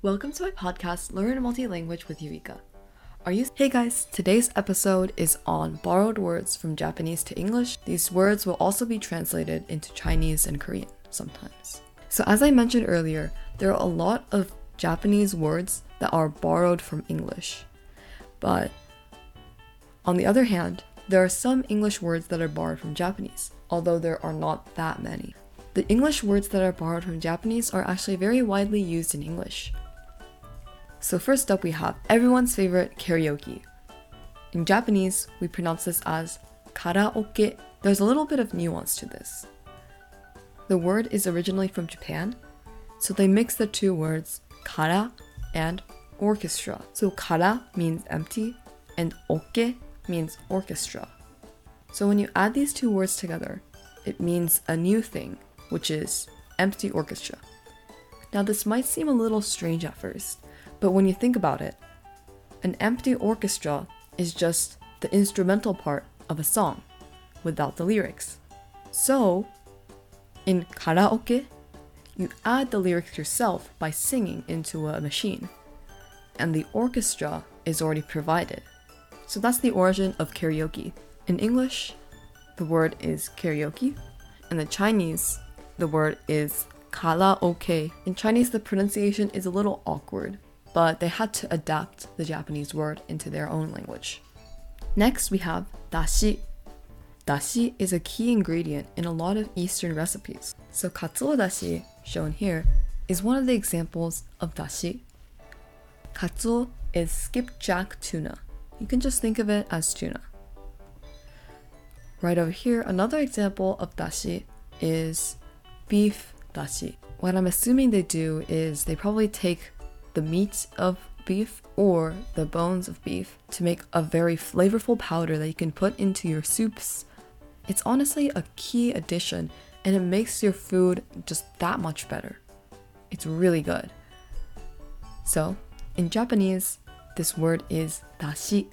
Welcome to my podcast, Learn Multi-Language with Eureka. Are you Hey guys, today's episode is on borrowed words from Japanese to English. These words will also be translated into Chinese and Korean sometimes. So as I mentioned earlier, there are a lot of Japanese words that are borrowed from English. But on the other hand, there are some English words that are borrowed from Japanese, although there are not that many. The English words that are borrowed from Japanese are actually very widely used in English. So first up we have everyone's favorite karaoke. In Japanese, we pronounce this as karaoke. There's a little bit of nuance to this. The word is originally from Japan, so they mix the two words kara and orchestra. So kara means empty and oke means orchestra. So when you add these two words together, it means a new thing, which is empty orchestra. Now this might seem a little strange at first, but when you think about it, an empty orchestra is just the instrumental part of a song without the lyrics. So, in karaoke, you add the lyrics yourself by singing into a machine, and the orchestra is already provided. So that's the origin of karaoke. In English, the word is karaoke. And in the Chinese, the word is karaoke. In Chinese, the pronunciation is a little awkward but they had to adapt the Japanese word into their own language. Next, we have dashi. Dashi is a key ingredient in a lot of Eastern recipes. So katsuo dashi, shown here, is one of the examples of dashi. Katsuo is skipjack tuna. You can just think of it as tuna. Right over here, another example of dashi is beef dashi. What I'm assuming they do is they probably take the meat of beef or the bones of beef to make a very flavorful powder that you can put into your soups. It's honestly a key addition and it makes your food just that much better. It's really good. So, in Japanese, this word is dashi.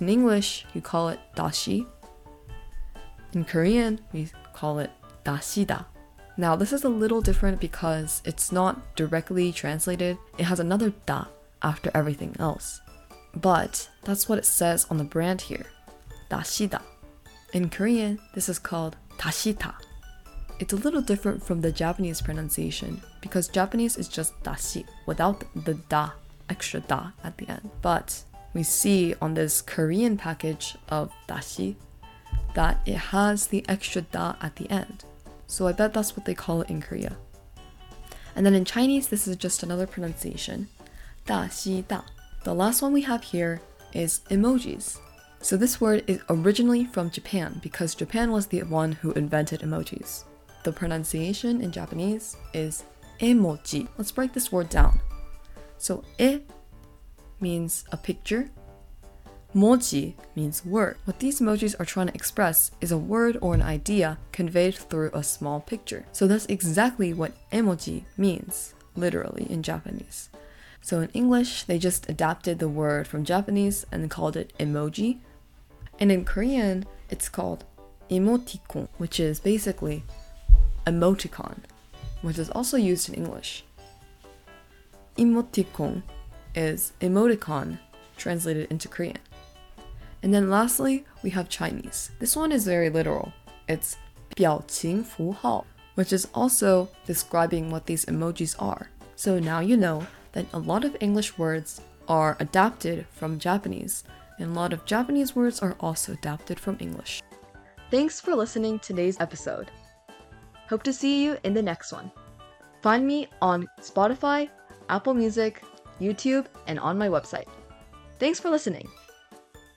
In English, you call it dashi. In Korean, we call it dashida. Now, this is a little different because it's not directly translated, it has another da after everything else. But that's what it says on the brand here dashida. In Korean, this is called dashita. It's a little different from the Japanese pronunciation because Japanese is just dashi without the da, extra da at the end. But we see on this Korean package of dashi that it has the extra da at the end. So I bet that's what they call it in Korea. And then in Chinese, this is just another pronunciation. Da, xi, da. The last one we have here is emojis. So this word is originally from Japan because Japan was the one who invented emojis. The pronunciation in Japanese is emoji. Let's break this word down. So e means a picture, Moji means word. What these emojis are trying to express is a word or an idea conveyed through a small picture. So that's exactly what emoji means, literally, in Japanese. So in English, they just adapted the word from Japanese and called it emoji. And in Korean, it's called emoticon, which is basically emoticon, which is also used in English. Emoticon is emoticon translated into Korean. And then lastly, we have Chinese. This one is very literal. It's 表情符号, which is also describing what these emojis are. So now you know that a lot of English words are adapted from Japanese, and a lot of Japanese words are also adapted from English. Thanks for listening to today's episode. Hope to see you in the next one. Find me on Spotify, Apple Music, YouTube, and on my website. Thanks for listening.